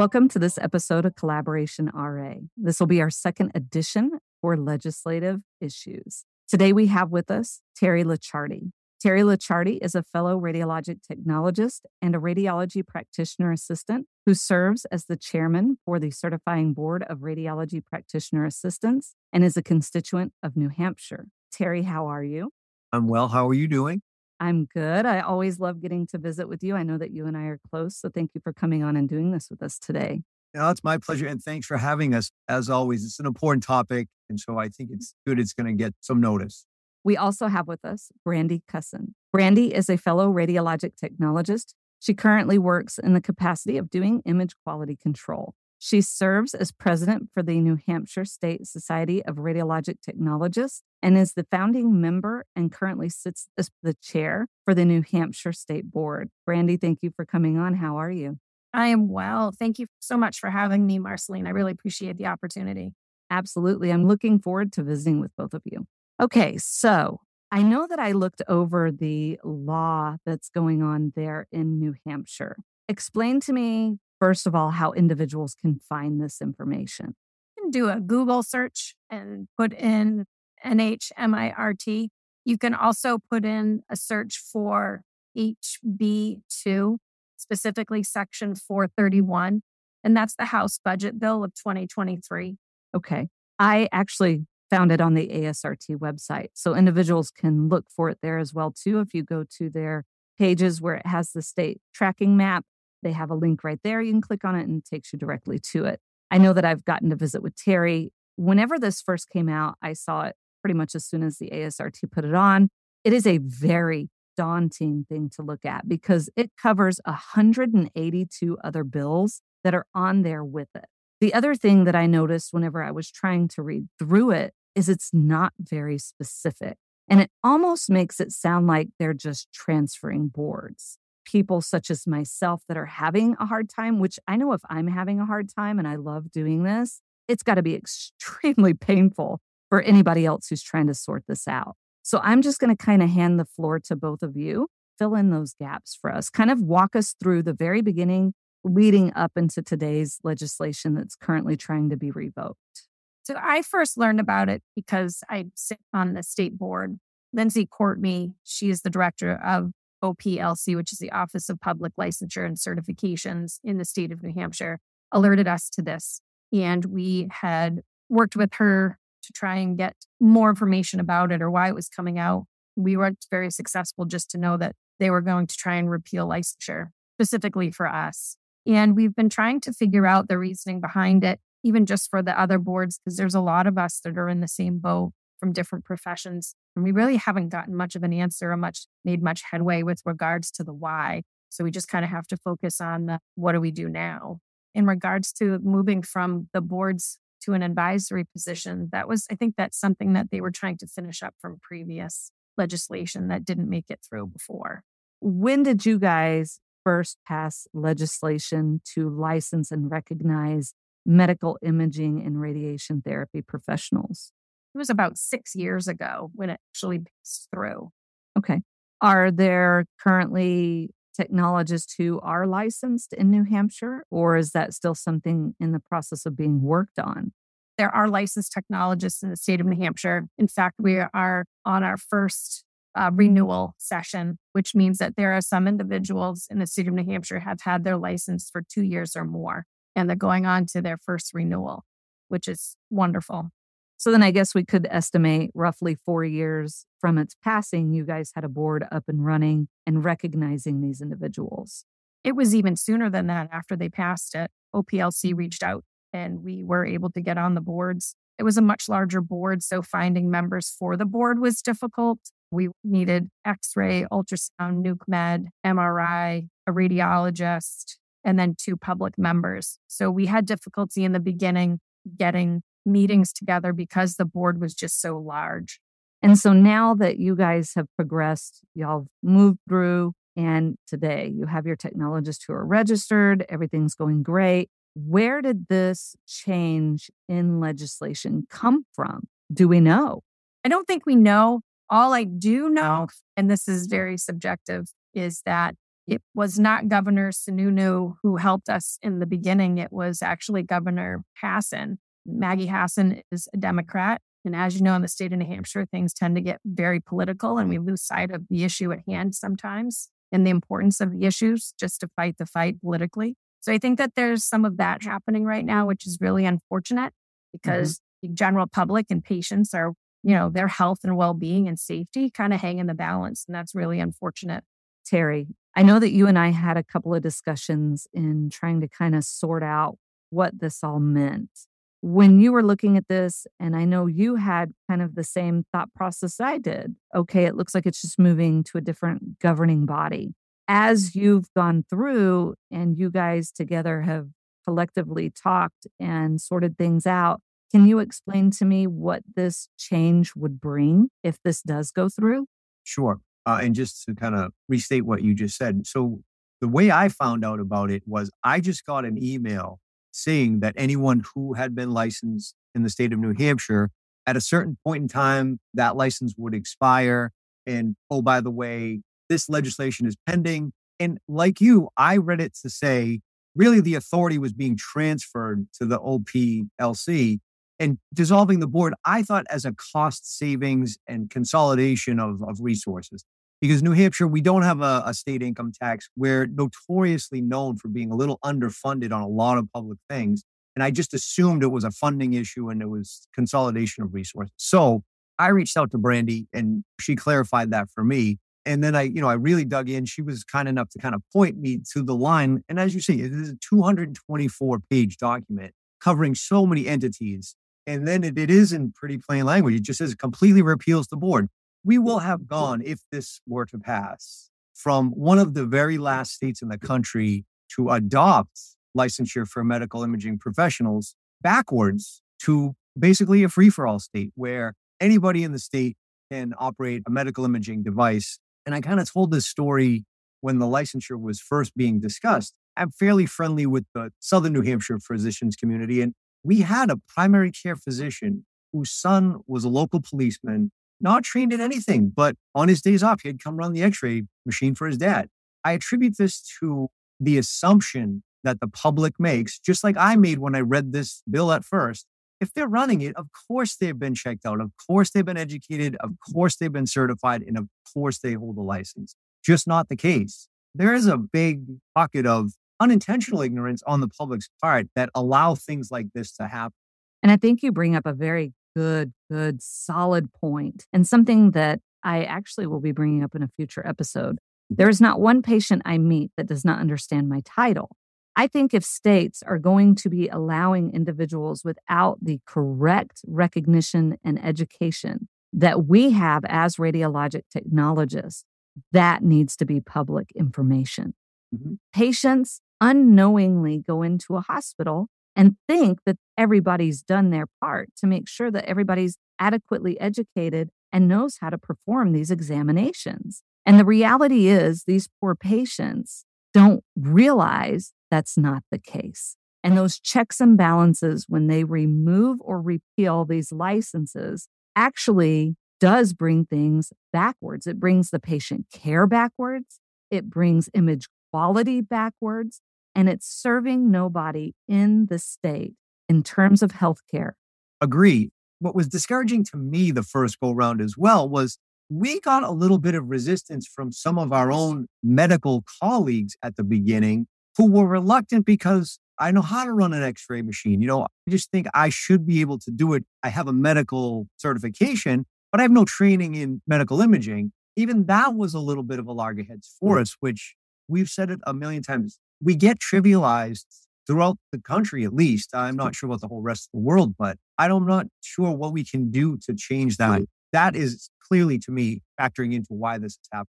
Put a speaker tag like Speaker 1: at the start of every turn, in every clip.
Speaker 1: Welcome to this episode of Collaboration RA. This will be our second edition for legislative issues. Today we have with us Terry Licciardi. Terry Licciardi is a fellow radiologic technologist and a radiology practitioner assistant who serves as the chairman for the Certifying Board of Radiology Practitioner Assistants and is a constituent of New Hampshire. Terry, how are you?
Speaker 2: I'm well. How are you doing?
Speaker 1: I'm good. I always love getting to visit with you. I know that you and I are close. So thank you for coming on and doing this with us today.
Speaker 2: No, it's my pleasure. And thanks for having us. As always, it's an important topic. And so I think it's good it's going to get some notice.
Speaker 1: We also have with us Brandy Cusson. Brandy is a fellow radiologic technologist. She currently works in the capacity of doing image quality control. She serves as president for the New Hampshire State Society of Radiologic Technologists and is the founding member and currently sits as the chair for the New Hampshire State Board. Brandy, thank you for coming on. How are you?
Speaker 3: I am well. Thank you so much for having me, Marcelene. I really appreciate the opportunity.
Speaker 1: Absolutely. I'm looking forward to visiting with both of you. Okay, so I know that I looked over the law that's going on there in New Hampshire. Explain to me first of all, how individuals can find this information.
Speaker 3: You can do a Google search and put in NHMIRT. You can also put in a search for HB2, specifically Section 431, and that's the House Budget Bill of 2023.
Speaker 1: Okay. I actually found it on the ASRT website. So individuals can look for it there as well too if you go to their pages where it has the state tracking map they have a link right there. You can click on it and it takes you directly to it. I know that I've gotten to visit with Terry. Whenever this first came out, I saw it pretty much as soon as the ASRT put it on. It is a very daunting thing to look at because it covers 182 other bills that are on there with it. The other thing that I noticed whenever I was trying to read through it is it's not very specific. And it almost makes it sound like they're just transferring boards people such as myself that are having a hard time, which I know if I'm having a hard time and I love doing this, it's got to be extremely painful for anybody else who's trying to sort this out. So I'm just going to kind of hand the floor to both of you, fill in those gaps for us, kind of walk us through the very beginning leading up into today's legislation that's currently trying to be revoked.
Speaker 3: So I first learned about it because I sit on the state board. Lindsey Courtney, she is the director of OPLC, which is the Office of Public Licensure and Certifications in the state of New Hampshire, alerted us to this. And we had worked with her to try and get more information about it or why it was coming out. We weren't very successful just to know that they were going to try and repeal licensure specifically for us. And we've been trying to figure out the reasoning behind it, even just for the other boards, because there's a lot of us that are in the same boat from different professions. And we really haven't gotten much of an answer or much made much headway with regards to the why. So we just kind of have to focus on the, what do we do now? In regards to moving from the boards to an advisory position, that was, I think that's something that they were trying to finish up from previous legislation that didn't make it through before.
Speaker 1: When did you guys first pass legislation to license and recognize medical imaging and radiation therapy professionals?
Speaker 3: It was about six years ago when it actually passed through.
Speaker 1: Okay. Are there currently technologists who are licensed in New Hampshire, or is that still something in the process of being worked on?
Speaker 3: There are licensed technologists in the state of New Hampshire. In fact, we are on our first uh, renewal session, which means that there are some individuals in the state of New Hampshire have had their license for two years or more, and they're going on to their first renewal, which is wonderful.
Speaker 1: So then I guess we could estimate roughly four years from its passing, you guys had a board up and running and recognizing these individuals.
Speaker 3: It was even sooner than that after they passed it. OPLC mm-hmm. reached out and we were able to get on the boards. It was a much larger board, so finding members for the board was difficult. We needed x ray, ultrasound, nuke med, MRI, a radiologist, and then two public members. So we had difficulty in the beginning getting meetings together because the board was just so large.
Speaker 1: And so now that you guys have progressed, y'all moved through, and today you have your technologists who are registered, everything's going great. Where did this change in legislation come from? Do we know?
Speaker 3: I don't think we know. All I do know, and this is very subjective, is that it was not Governor Sununu who helped us in the beginning. It was actually Governor Hassan. Maggie Hassan is a Democrat. And as you know, in the state of New Hampshire, things tend to get very political and we lose sight of the issue at hand sometimes and the importance of the issues just to fight the fight politically. So I think that there's some of that happening right now, which is really unfortunate mm-hmm. because mm-hmm. the general public and patients are, you know, their health and well being and safety kind of hang in the balance. And that's really unfortunate.
Speaker 1: Terry, I know that you and I had a couple of discussions in trying to kind of sort out what this all meant. When you were looking at this, and I know you had kind of the same thought process I did. Okay, it looks like it's just moving to a different governing body. As you've gone through and you guys together have collectively talked and sorted things out, can you explain to me what this change would bring if this does go through?
Speaker 2: Sure. Uh, and just to kind of restate what you just said. So, the way I found out about it was I just got an email saying that anyone who had been licensed in the state of New Hampshire at a certain point in time, that license would expire. And oh, by the way, this legislation is pending. And like you, I read it to say really the authority was being transferred to the OPLC and dissolving the board, I thought as a cost savings and consolidation of, of resources because New Hampshire, we don't have a, a, state income tax. We're notoriously known for being a little underfunded on a lot of public things. And I just assumed it was a funding issue and it was consolidation of resources. So I reached out to Brandy and she clarified that for me. And then I, you know, I really dug in. She was kind enough to kind of point me to the line. And as you see, it is a 224 page document covering so many entities. And then it, it is in pretty plain language. It just says completely repeals the board we will have gone, if this were to pass, from one of the very last states in the country to adopt licensure for medical imaging professionals backwards to basically a free for all state where anybody in the state can operate a medical imaging device. And I kind of told this story when the licensure was first being discussed. I'm fairly friendly with the Southern New Hampshire physicians community. And we had a primary care physician whose son was a local policeman not trained in anything, but on his days off, he'd come run the x ray machine for his dad. I attribute this to the assumption that the public makes, just like I made when I read this bill at first. If they're running it, of course they've been checked out. Of course they've been educated. Of course they've been certified. And of course they hold a license. Just not the case. There is a big pocket of unintentional ignorance on the public's part that allow things like this to happen.
Speaker 1: And I think you bring up a very good, good, solid point, and something that I actually will be bringing up in a future episode. There is not one patient I meet that does not understand my title. I think if states are going to be allowing individuals without the correct recognition and education that we have as radiologic technologists, that needs to be public information. Mm-hmm. Patients unknowingly go into a hospital and think that everybody's done their part to make sure that everybody's adequately educated and knows how to perform these examinations. And the reality is, these poor patients don't realize that's not the case. And those checks and balances, when they remove or repeal these licenses, actually does bring things backwards. It brings the patient care backwards, it brings image quality backwards, and it's serving nobody in the state in terms of healthcare.
Speaker 2: Agree. What was discouraging to me the first go round as well was we got a little bit of resistance from some of our own medical colleagues at the beginning who were reluctant because I know how to run an x ray machine. You know, I just think I should be able to do it. I have a medical certification, but I have no training in medical imaging. Even that was a little bit of a loggerheads for us, which we've said it a million times we get trivialized throughout the country, at least. I'm not sure about the whole rest of the world, but I'm not sure what we can do to change that. That is clearly to me factoring into why this is happening.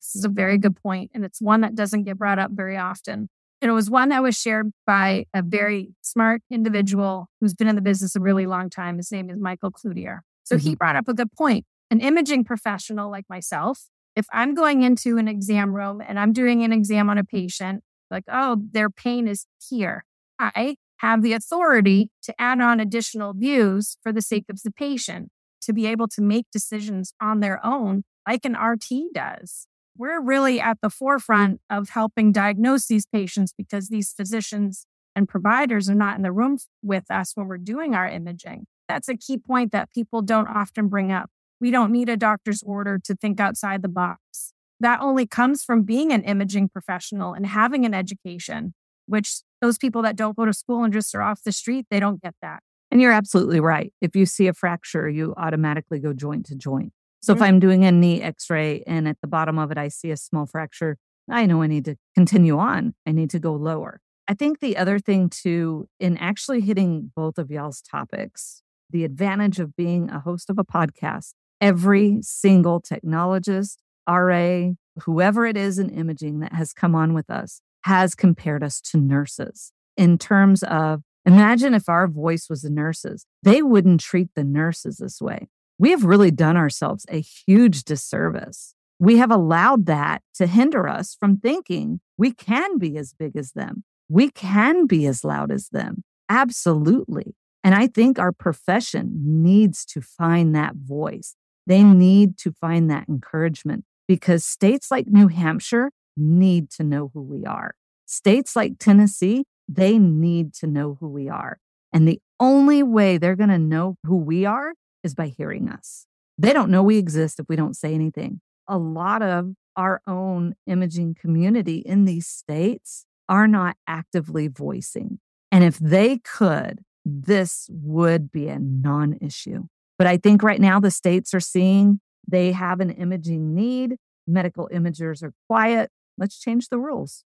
Speaker 3: This is a very good point, and it's one that doesn't get brought up very often. And it was one that was shared by a very smart individual who's been in the business a really long time. His name is Michael Cloutier. So mm-hmm. he brought up a good point. An imaging professional like myself, if I'm going into an exam room and I'm doing an exam on a patient like, oh, their pain is here. I have the authority to add on additional views for the sake of the patient to be able to make decisions on their own, like an RT does. we're really at the forefront of helping diagnose these patients because these physicians and providers are not in the room with us when we're doing our imaging. That's a key point that people don't often bring up. We don't need a doctor's order to think outside the box. That only comes from being an imaging professional and having an education, which those people that don't go to school and just are off the street, they don't get that.
Speaker 1: And you're absolutely right. If you see a fracture, you automatically go joint to joint. So mm-hmm. if I'm doing a knee x ray and at the bottom of it, I see a small fracture, I know I need to continue on. I need to go lower. I think the other thing too, in actually hitting both of y'all's topics, the advantage of being a host of a podcast, every single technologist, RA, whoever it is in imaging that has come on with us has compared us to nurses in terms of imagine if our voice was the nurses, they wouldn't treat the nurses this way we have really done ourselves a huge disservice. We have allowed that to hinder us from thinking we can be as big as them. We can be as loud as them. Absolutely. And I think our profession needs to find that voice. They need to find that encouragement because states like New Hampshire need to know who we are. States like Tennessee, they need to know who we are. And the only way they're going to know who we are is by hearing us. They don't know we exist if we don't say anything. A lot of our own imaging community in these states are not actively voicing. And if they could, this would be a non issue. But I think right now the states are seeing they have an imaging need. Medical imagers are quiet. Let's change the rules.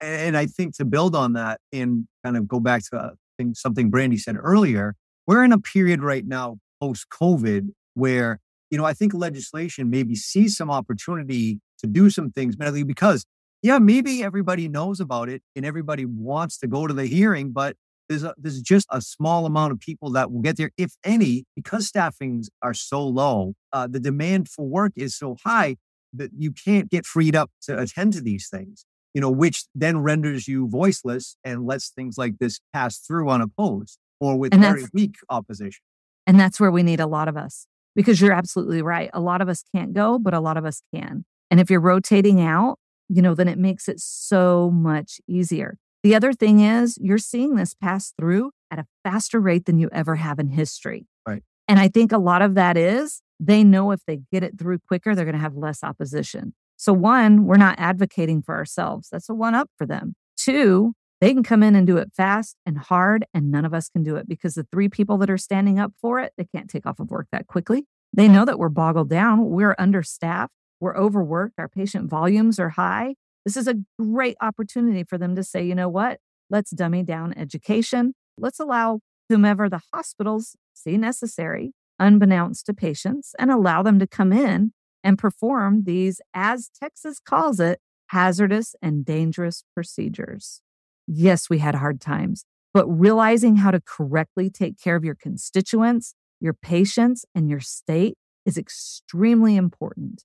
Speaker 2: And I think to build on that and kind of go back to uh, something Brandy said earlier, we're in a period right now post COVID where, you know, I think legislation maybe sees some opportunity to do some things medically because, yeah, maybe everybody knows about it and everybody wants to go to the hearing, but there's, a, there's just a small amount of people that will get there, if any, because staffings are so low. Uh, the demand for work is so high that you can't get freed up to attend to these things, you know, which then renders you voiceless and lets things like this pass through unopposed or with very weak opposition.
Speaker 1: And that's where we need a lot of us because you're absolutely right. A lot of us can't go, but a lot of us can. And if you're rotating out, you know, then it makes it so much easier. The other thing is you're seeing this pass through at a faster rate than you ever have in history.
Speaker 2: Right.
Speaker 1: And I think a lot of that is they know if they get it through quicker, they're going to have less opposition. So, one, we're not advocating for ourselves. That's a one up for them. Two, they can come in and do it fast and hard, and none of us can do it because the three people that are standing up for it, they can't take off of work that quickly. They know that we're boggled down, we're understaffed, we're overworked, our patient volumes are high. This is a great opportunity for them to say, you know what? Let's dummy down education. Let's allow whomever the hospitals see necessary, unbeknownst to patients, and allow them to come in and perform these, as Texas calls it, hazardous and dangerous procedures. Yes, we had hard times, but realizing how to correctly take care of your constituents, your patients, and your state is extremely important.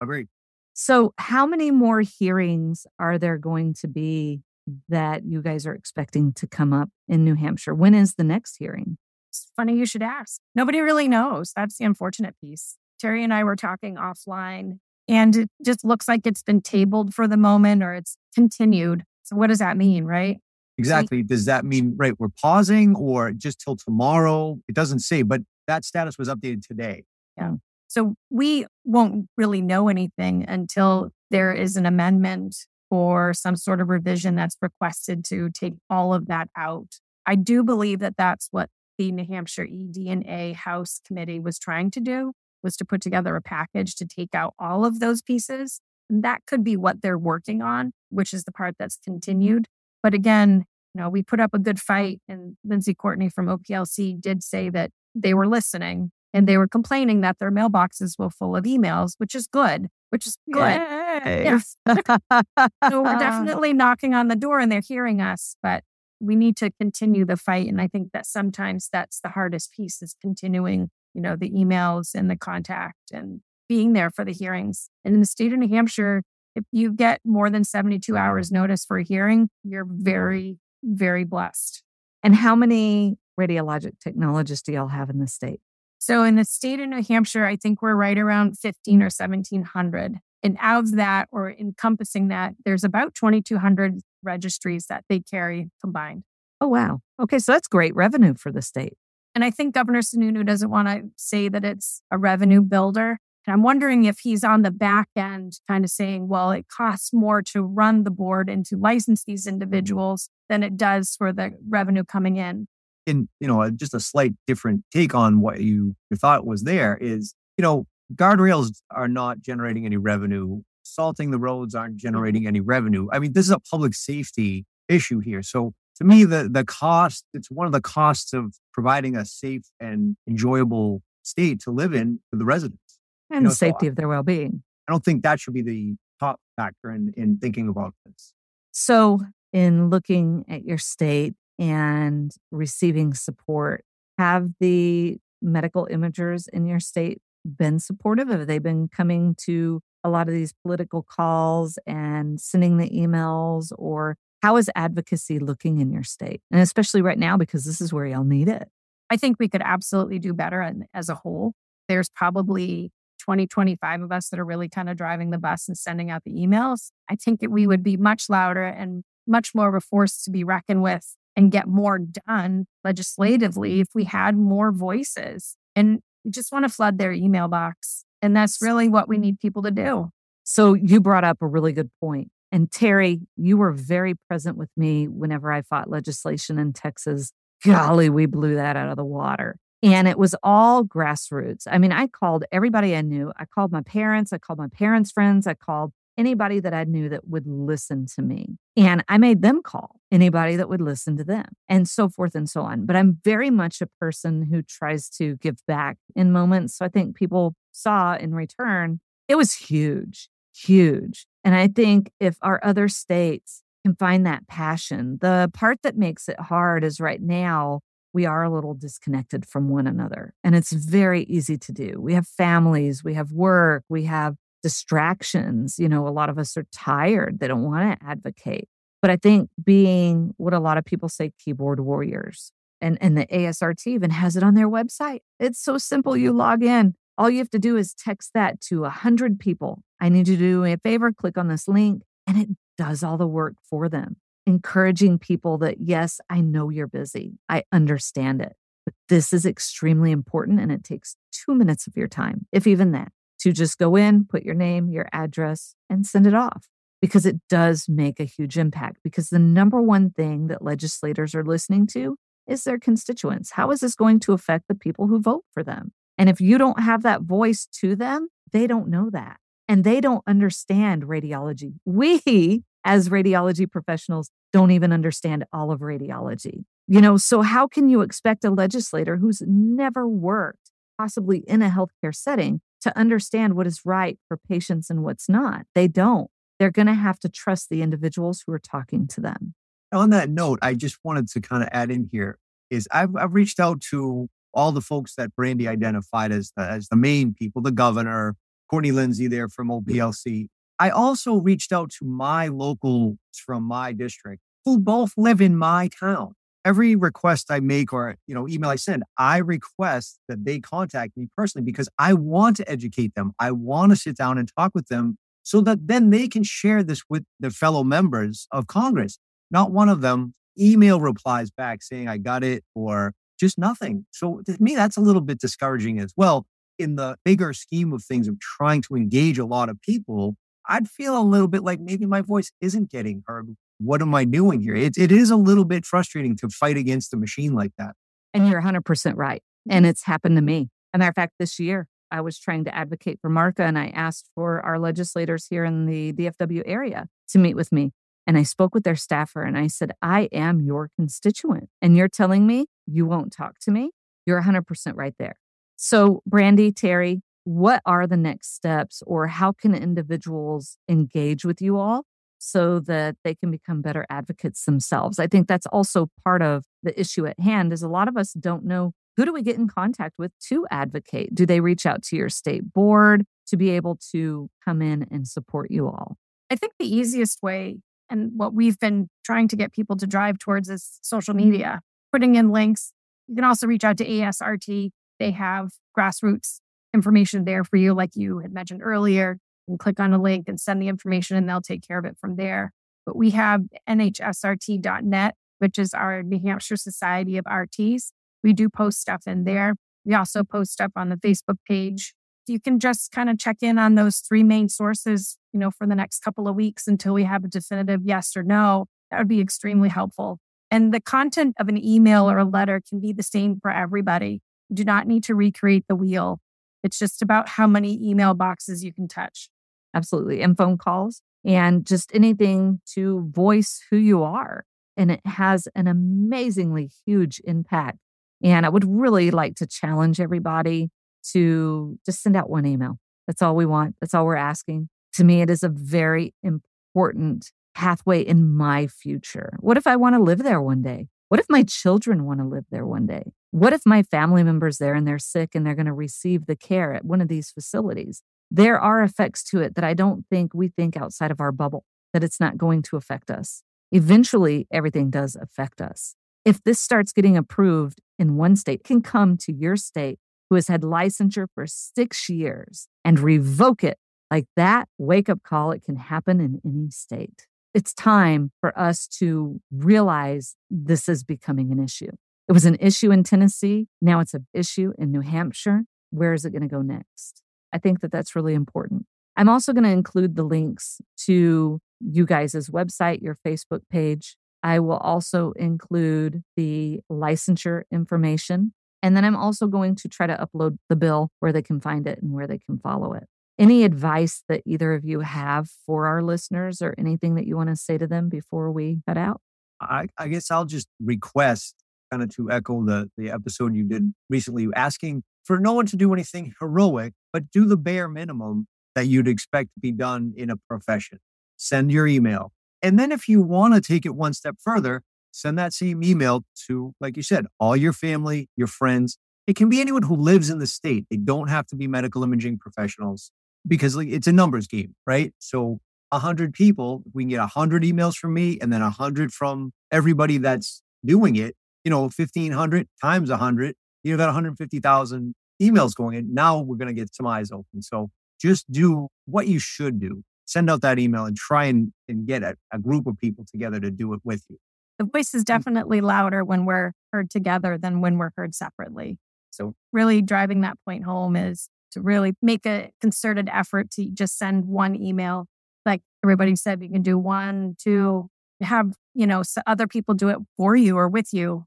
Speaker 2: Agreed.
Speaker 1: So, how many more hearings are there going to be that you guys are expecting to come up in New Hampshire? When is the next hearing?
Speaker 3: It's funny you should ask. Nobody really knows. That's the unfortunate piece. Terry and I were talking offline, and it just looks like it's been tabled for the moment or it's continued. So what does that mean, right?
Speaker 2: Exactly. Does that mean, right, we're pausing or just till tomorrow? It doesn't say, but that status was updated today.
Speaker 3: Yeah. So we won't really know anything until there is an amendment or some sort of revision that's requested to take all of that out. I do believe that that's what the New Hampshire ED&A House Committee was trying to do was to put together a package to take out all of those pieces And that could be what they're working on, which is the part that's continued. But again, you know, we put up a good fight, and Lindsey Courtney from OPLC did say that they were listening and they were complaining that their mailboxes were full of emails, which is good, which is good. Yes. so we're definitely knocking on the door and they're hearing us, but we need to continue the fight. And I think that sometimes that's the hardest piece is continuing, you know, the emails and the contact and being there for the hearings. And in the state of New Hampshire, if you get more than 72 hours notice for a hearing, you're very, very blessed.
Speaker 1: And how many radiologic technologists do y'all have in the state?
Speaker 3: So in the state of New Hampshire, I think we're right around 15 or 1700. And out of that, or encompassing that, there's about 2,200 registries that they carry combined.
Speaker 1: Oh, wow. Okay. So that's great revenue for the state.
Speaker 3: And I think Governor Sununu doesn't want to say that it's a revenue builder. And I'm wondering if he's on the back end kind of saying, well, it costs more to run the board and to license these individuals than it does for the revenue coming in.
Speaker 2: In, you know, just a slight different take on what you, you thought was there is, you know, guardrails are not generating any revenue. Salting the roads aren't mm-hmm. generating any revenue. I mean, this is a public safety issue here. So to me, the the cost, it's one of the costs of providing a safe and enjoyable state to live in for the residents.
Speaker 1: And you know, the safety so of their well being.
Speaker 2: I don't think that should be the top factor in, in thinking about this.
Speaker 1: So, in looking at your state and receiving support, have the medical imagers in your state been supportive? Have they been coming to a lot of these political calls and sending the emails? Or how is advocacy looking in your state? And especially right now, because this is where y'all need it.
Speaker 3: I think we could absolutely do better as a whole. There's probably 20, 25 of us that are really kind of driving the bus and sending out the emails. I think that we would be much louder and much more of a force to be reckoned with and get more done mm-hmm. legislatively if we had more voices. And we just want to flood their email box. And that's really what we need people to do.
Speaker 1: So you brought up a really good point. And Terry, you were very present with me whenever I fought legislation in Texas. Golly, we blew that out of the water. And it was all grassroots. I mean, I called everybody I knew. I called my parents. I called my parents' friends. I called anybody that I knew that would listen to me. And I made them call anybody that would listen to them and so forth and so on. But I'm very much a person who tries to give back in moments. So I think people saw in return, it was huge, huge. And I think if our other states can find that passion, the part that makes it hard is right now, we are a little disconnected from one another. And it's very easy to do. We have families, we have work, we have distractions. You know, a lot of us are tired. They don't want to advocate. But I think being what a lot of people say keyboard warriors, and, and the ASRT even has it on their website. It's so simple. You log in. All you have to do is text that to 100 people. I need you to do me a favor, click on this link, and it does all the work for them. Encouraging people that, yes, I know you're busy. I understand it. But this is extremely important and it takes two minutes of your time, if even that to just go in, put your name, your address, and send it off because it does make a huge impact. Because the number one thing that legislators are listening to is their constituents. How is this going to affect the people who vote for them? And if you don't have that voice to them, they don't know that. And they don't understand radiology. We, as radiology professionals, don't even understand all of radiology. You know, so how can you expect a legislator who's never worked, possibly in a healthcare setting, to understand what is right for patients and what's not. They don't. They're going to have to trust the individuals who are talking to them.
Speaker 2: On that note, I just wanted to kind of add in here is I've, I've reached out to all the folks that Brandy identified as the, as the main people, the governor, Courtney Lindsey there from OPLC. I also reached out to my locals from my district who both live in my town every request I make or you know email I send, I request that they contact me personally because I want to educate them. I want to sit down and talk with them so that then they can share this with their fellow members of Congress. Not one of them email replies back saying I got it or just nothing. So to me, that's a little bit discouraging as well. In the bigger scheme of things of trying to engage a lot of people, I'd feel a little bit like maybe my voice isn't getting heard what am I doing here? It, it is a little bit frustrating to fight against a machine like that.
Speaker 1: And you're 100% right. And it's happened to me. As a matter of fact, this year, I was trying to advocate for MARCA and I asked for our legislators here in the DFW area to meet with me. And I spoke with their staffer and I said, I am your constituent. And you're telling me you won't talk to me? You're 100% right there. So, Brandy, Terry, what are the next steps or how can individuals engage with you all so that they can become better advocates themselves. I think that's also part of the issue at hand is a lot of us don't know who do we get in contact with to advocate? Do they reach out to your state board to be able to come in and support you all?
Speaker 3: I think the easiest way and what we've been trying to get people to drive towards is social mm-hmm. media, putting in links. You can also reach out to ASRT. They have grassroots information there for you, like you had mentioned earlier. And click on a link and send the information and they'll take care of it from there. But we have nhsrt.net, which is our New Hampshire Society of RTs. We do post stuff in there. We also post stuff on the Facebook page. You can just kind of check in on those three main sources, you know, for the next couple of weeks until we have a definitive yes or no. That would be extremely helpful. And the content of an email or a letter can be the same for everybody. You do not need to recreate the wheel. It's just about how many email boxes you can touch.
Speaker 1: Absolutely. And phone calls and just anything to voice who you are. And it has an amazingly huge impact. And I would really like to challenge everybody to just send out one email. That's all we want. That's all we're asking. To me, it is a very important pathway in my future. What if I want to live there one day? What if my children want to live there one day? What if my family member's there and they're sick and they're going to receive the care at one of these facilities? There are effects to it that I don't think we think outside of our bubble, that it's not going to affect us. Eventually, everything does affect us. If this starts getting approved in one state, can come to your state who has had licensure for six years and revoke it like that wake up call, it can happen in any state. It's time for us to realize this is becoming an issue. It was an issue in Tennessee. Now it's an issue in New Hampshire. Where is it going to go next? I think that that's really important. I'm also going to include the links to you guys' website, your Facebook page. I will also include the licensure information. And then I'm also going to try to upload the bill where they can find it and where they can follow it. Any advice that either of you have for our listeners or anything that you want to say to them before we cut out?
Speaker 2: I, I guess I'll just request kind of to echo the, the episode you did recently, asking for no one to do anything heroic, but do the bare minimum that you'd expect to be done in a profession. Send your email. And then if you want to take it one step further, send that same email to, like you said, all your family, your friends. It can be anyone who lives in the state. They don't have to be medical imaging professionals because like, it's a numbers game, right? So 100 people, we can get 100 emails from me and then 100 from everybody that's doing it, you know, 1,500 times 100, you've got 150,000 emails going in. Now we're going to get some eyes open. So just do what you should do. Send out that email and try and, and get a, a group of people together to do it with you.
Speaker 3: The voice is definitely louder when we're heard together than when we're heard separately. So, really driving that point home is to really make a concerted effort to just send one email. Like everybody said, you can do one, two, have, you know, so other people do it for you or with you.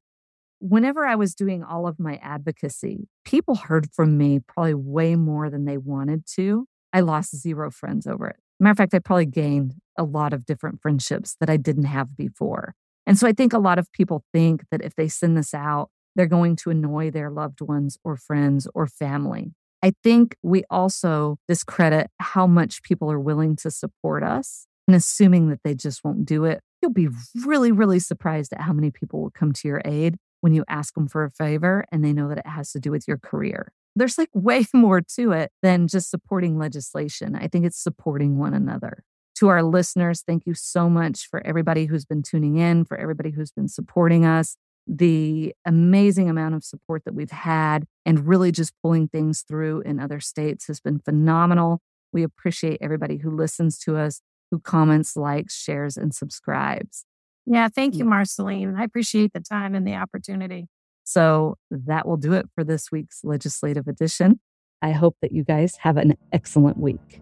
Speaker 1: Whenever I was doing all of my advocacy, people heard from me probably way more than they wanted to. I lost zero friends over it. Matter of fact, I probably gained a lot of different friendships that I didn't have before. And so I think a lot of people think that if they send this out, they're going to annoy their loved ones or friends or family. I think we also discredit how much people are willing to support us and assuming that they just won't do it. You'll be really, really surprised at how many people will come to your aid when you ask them for a favor and they know that it has to do with your career. There's like way more to it than just supporting legislation. I think it's supporting one another. To our listeners, thank you so much for everybody who's been tuning in, for everybody who's been supporting us the amazing amount of support that we've had and really just pulling things through in other states has been phenomenal. We appreciate everybody who listens to us, who comments, likes, shares, and subscribes.
Speaker 3: Yeah, thank you, mm. Marcelene. I appreciate the time and the opportunity.
Speaker 1: So that will do it for this week's legislative edition. I hope that you guys have an excellent week.